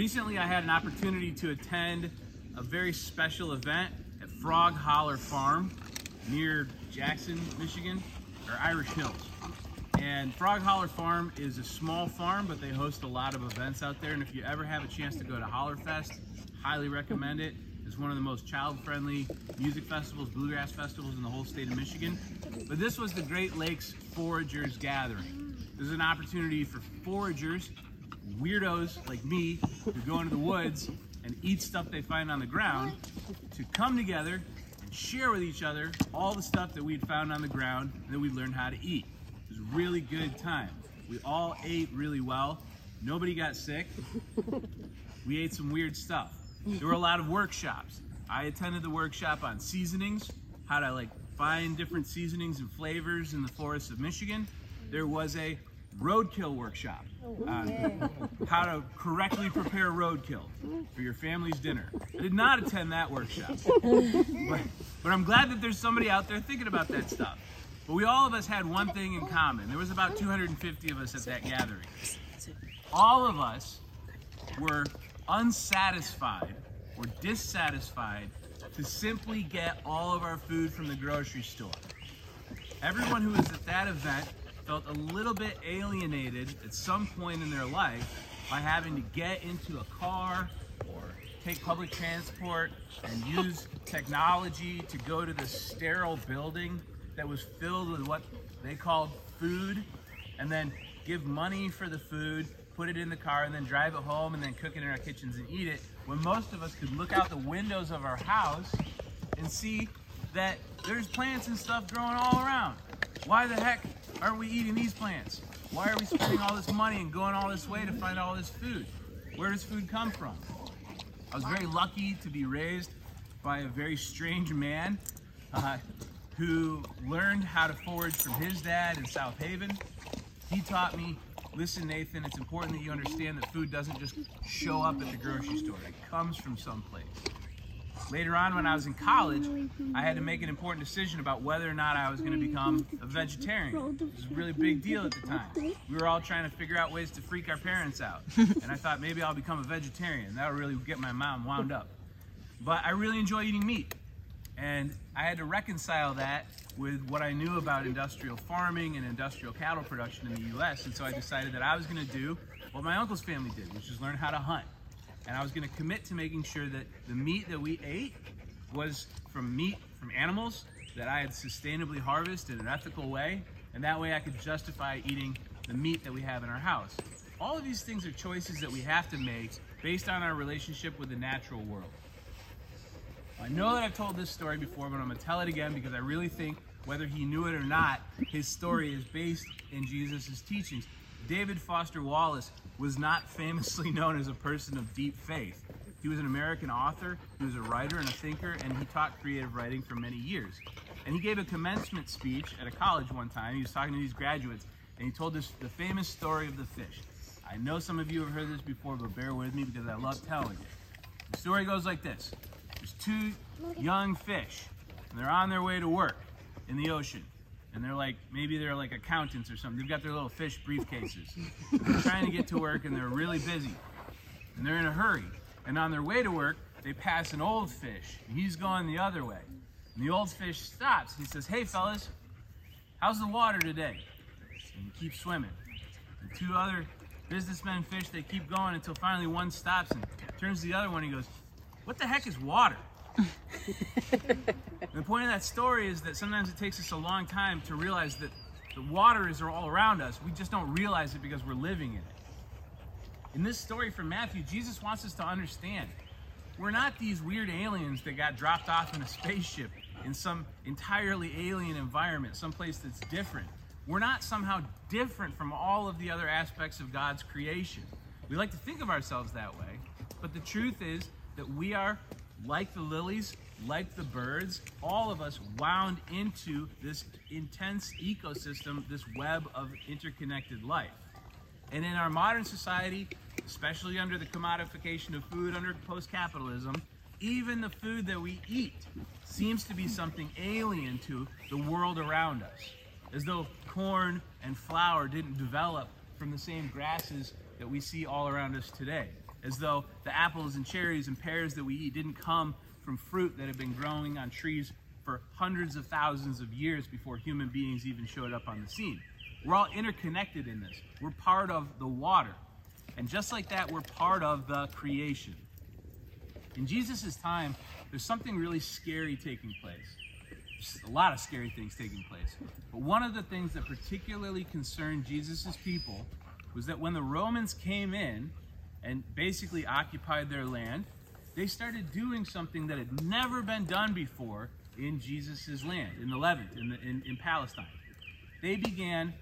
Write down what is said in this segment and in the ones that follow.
Recently, I had an opportunity to attend a very special event at Frog Holler Farm near Jackson, Michigan, or Irish Hills. And Frog Holler Farm is a small farm, but they host a lot of events out there. And if you ever have a chance to go to Hollerfest, highly recommend it. It's one of the most child-friendly music festivals, bluegrass festivals in the whole state of Michigan. But this was the Great Lakes Foragers Gathering. This is an opportunity for foragers, weirdos like me, who go into the woods and eat stuff they find on the ground, to come together and share with each other all the stuff that we'd found on the ground and that we'd learn how to eat. It was a really good time. We all ate really well. Nobody got sick. We ate some weird stuff. There were a lot of workshops. I attended the workshop on seasonings, how to like find different seasonings and flavors in the forests of Michigan. There was a roadkill workshop on how to correctly prepare roadkill for your family's dinner. I did not attend that workshop, but, but I'm glad that there's somebody out there thinking about that stuff. But we all of us had one thing in common. There was about 250 of us at that gathering. All of us were unsatisfied or dissatisfied to simply get all of our food from the grocery store. Everyone who was at that event felt a little bit alienated at some point in their life by having to get into a car or take public transport and use technology to go to this sterile building that was filled with what they called food and then give money for the food, put it in the car, and then drive it home and then cook it in our kitchens and eat it. When most of us could look out the windows of our house and see that there's plants and stuff growing all around. Why the heck aren't we eating these plants? Why are we spending all this money and going all this way to find all this food? Where does food come from? I was very lucky to be raised by a very strange man uh, who learned how to forage from his dad in South Haven. He taught me, listen, Nathan, it's important that you understand that food doesn't just show up at the grocery store, it comes from someplace. Later on, when I was in college, I had to make an important decision about whether or not I was going to become a vegetarian. It was a really big deal at the time. We were all trying to figure out ways to freak our parents out. And I thought maybe I'll become a vegetarian. That would really get my mom wound up. But I really enjoy eating meat. And I had to reconcile that with what I knew about industrial farming and industrial cattle production in the US. And so I decided that I was going to do what my uncle's family did, which is learn how to hunt. And I was going to commit to making sure that the meat that we ate was from meat from animals that I had sustainably harvested in an ethical way. And that way I could justify eating the meat that we have in our house. All of these things are choices that we have to make based on our relationship with the natural world. I know that I've told this story before, but I'm going to tell it again because I really think, whether he knew it or not, his story is based in Jesus' teachings. David Foster Wallace was not famously known as a person of deep faith. He was an American author, he was a writer and a thinker, and he taught creative writing for many years. And he gave a commencement speech at a college one time. He was talking to these graduates, and he told this the famous story of the fish. I know some of you have heard this before, but bear with me because I love telling it. The story goes like this. There's two young fish, and they're on their way to work in the ocean. And they're like, maybe they're like accountants or something. They've got their little fish briefcases. They're trying to get to work, and they're really busy. And they're in a hurry. And on their way to work, they pass an old fish, and he's going the other way. And the old fish stops. He says, Hey, fellas, how's the water today? And he keeps swimming. The two other businessmen fish, they keep going until finally one stops and turns to the other one. And he goes, What the heck is water? the point of that story is that sometimes it takes us a long time to realize that the water is all around us. We just don't realize it because we're living in it. In this story from Matthew, Jesus wants us to understand we're not these weird aliens that got dropped off in a spaceship in some entirely alien environment, someplace that's different. We're not somehow different from all of the other aspects of God's creation. We like to think of ourselves that way, but the truth is that we are like the lilies, like the birds, all of us wound into this intense ecosystem, this web of interconnected life. And in our modern society, especially under the commodification of food, under post capitalism, even the food that we eat seems to be something alien to the world around us. As though corn and flour didn't develop from the same grasses that we see all around us today. As though the apples and cherries and pears that we eat didn't come from fruit that had been growing on trees for hundreds of thousands of years before human beings even showed up on the scene. We're all interconnected in this. We're part of the water. And just like that, we're part of the creation. In Jesus' time, there's something really scary taking place. There's a lot of scary things taking place. But one of the things that particularly concerned Jesus' people was that when the Romans came in and basically occupied their land, they started doing something that had never been done before in Jesus' land, in the Levant, in, the, in, in Palestine. They began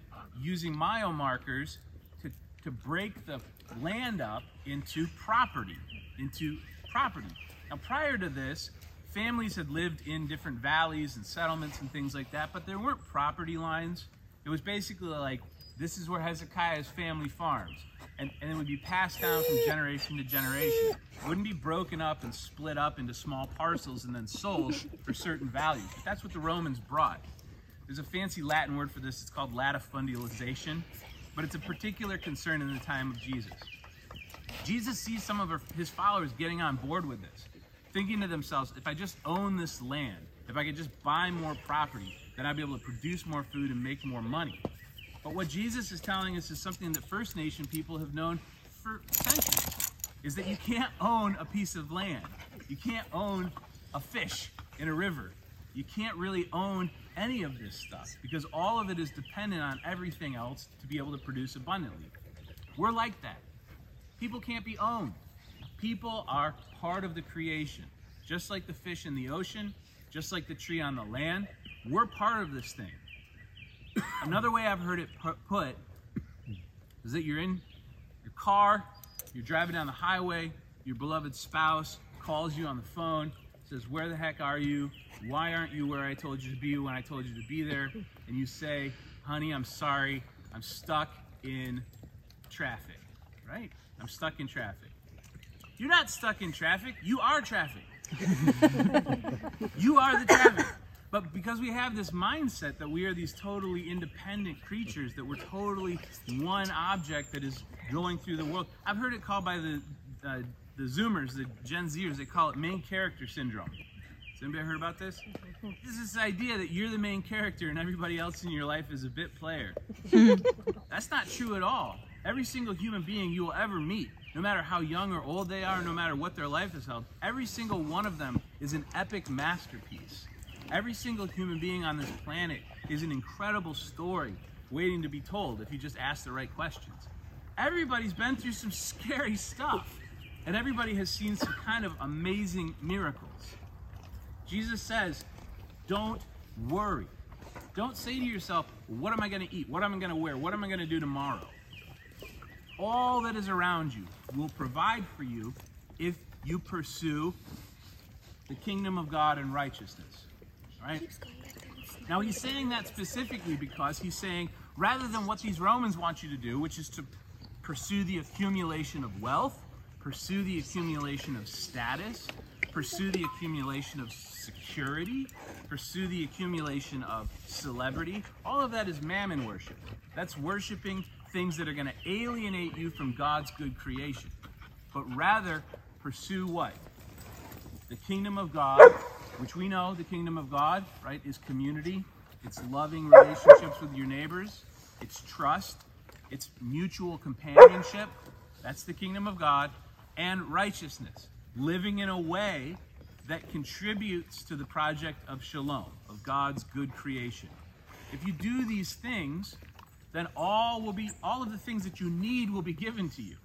using mile markers to, to break the land up into property, into property. Now, prior to this, families had lived in different valleys and settlements and things like that, but there weren't property lines. It was basically like this is where Hezekiah's family farms. And, and it would be passed down from generation to generation. It wouldn't be broken up and split up into small parcels and then sold for certain values. But that's what the Romans brought. There's a fancy Latin word for this. It's called latifundialization, but it's a particular concern in the time of Jesus. Jesus sees some of his followers getting on board with this, thinking to themselves, if I just own this land, if I could just buy more property, then I'd be able to produce more food and make more money. But what Jesus is telling us is something that First Nation people have known for centuries, is that you can't own a piece of land. You can't own a fish in a river. You can't really own any of this stuff because all of it is dependent on everything else to be able to produce abundantly. We're like that. People can't be owned. People are part of the creation. Just like the fish in the ocean, just like the tree on the land, we're part of this thing. Another way I've heard it put is that you're in your car, you're driving down the highway, your beloved spouse calls you on the phone, says, Where the heck are you? Why aren't you where I told you to be when I told you to be there? And you say, Honey, I'm sorry, I'm stuck in traffic, right? I'm stuck in traffic. You're not stuck in traffic, you are traffic. you are the traffic. But because we have this mindset that we are these totally independent creatures, that we're totally one object that is going through the world, I've heard it called by the uh, the Zoomers, the Gen Zers, they call it main character syndrome. Has anybody heard about this? This is this idea that you're the main character and everybody else in your life is a bit player. That's not true at all. Every single human being you will ever meet, no matter how young or old they are, no matter what their life has held, every single one of them is an epic masterpiece. Every single human being on this planet is an incredible story waiting to be told if you just ask the right questions. Everybody's been through some scary stuff, and everybody has seen some kind of amazing miracles. Jesus says, don't worry. Don't say to yourself, what am I going to eat? What am I going to wear? What am I going to do tomorrow? All that is around you will provide for you if you pursue the kingdom of God and righteousness. Right? Now he's saying that specifically because he's saying rather than what these Romans want you to do, which is to pursue the accumulation of wealth, pursue the accumulation of status, pursue the accumulation of security, pursue the accumulation of celebrity. All of that is mammon worship. That's worshiping things that are going to alienate you from God's good creation. But rather, pursue what? The kingdom of God, which we know the kingdom of God, right, is community. It's loving relationships with your neighbors. It's trust. It's mutual companionship. That's the kingdom of God. And righteousness. Living in a way that contributes to the project of shalom, of God's good creation. If you do these things, then all will be all of the things that you need will be given to you.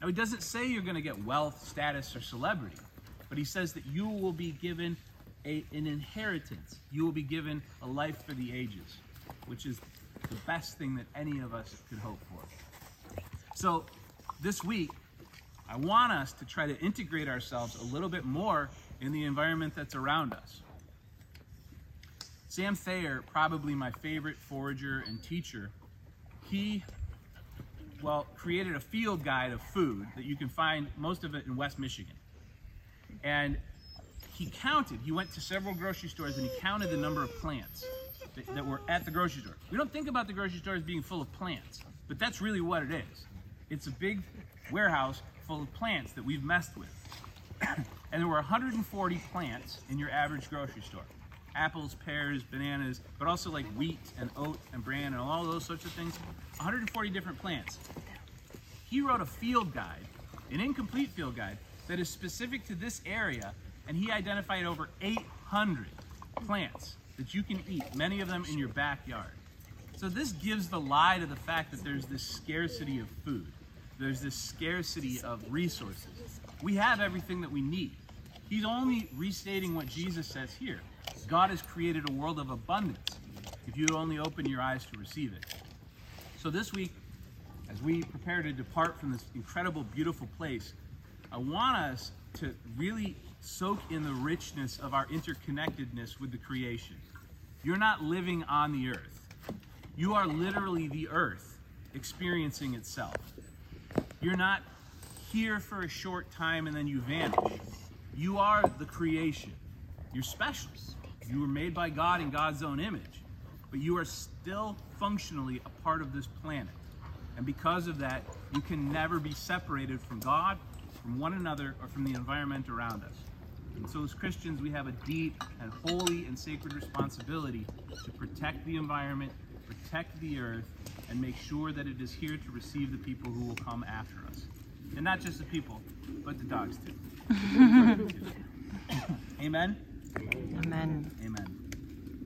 Now he doesn't say you're going to get wealth, status, or celebrity, but he says that you will be given a, an inheritance. You will be given a life for the ages, which is the best thing that any of us could hope for. So this week, I want us to try to integrate ourselves a little bit more in the environment that's around us. Sam Thayer, probably my favorite forager and teacher, he well created a field guide of food that you can find most of it in West Michigan. And he counted, he went to several grocery stores and he counted the number of plants that, that were at the grocery store. We don't think about the grocery store as being full of plants, but that's really what it is. It's a big warehouse full of plants that we've messed with. and there were 140 plants in your average grocery store apples, pears, bananas, but also like wheat and oat and bran and all those sorts of things. 140 different plants. He wrote a field guide, an incomplete field guide, that is specific to this area, and he identified over 800 plants that you can eat, many of them in your backyard. So this gives the lie to the fact that there's this scarcity of food. There's this scarcity of resources. We have everything that we need. He's only restating what Jesus says here. God has created a world of abundance if you only open your eyes to receive it. So this week, as we prepare to depart from this incredible, beautiful place, I want us to really soak in the richness of our interconnectedness with the creation. You're not living on the earth. You are literally the earth experiencing itself. You're not here for a short time and then you vanish. You are the creation. You're special. You were made by God in God's own image, but you are still functionally a part of this planet. And because of that, you can never be separated from God, from one another, or from the environment around us. And so, as Christians, we have a deep and holy and sacred responsibility to protect the environment, protect the earth, and make sure that it is here to receive the people who will come after us. And not just the people, but the dogs too. Amen. Amen. Amen.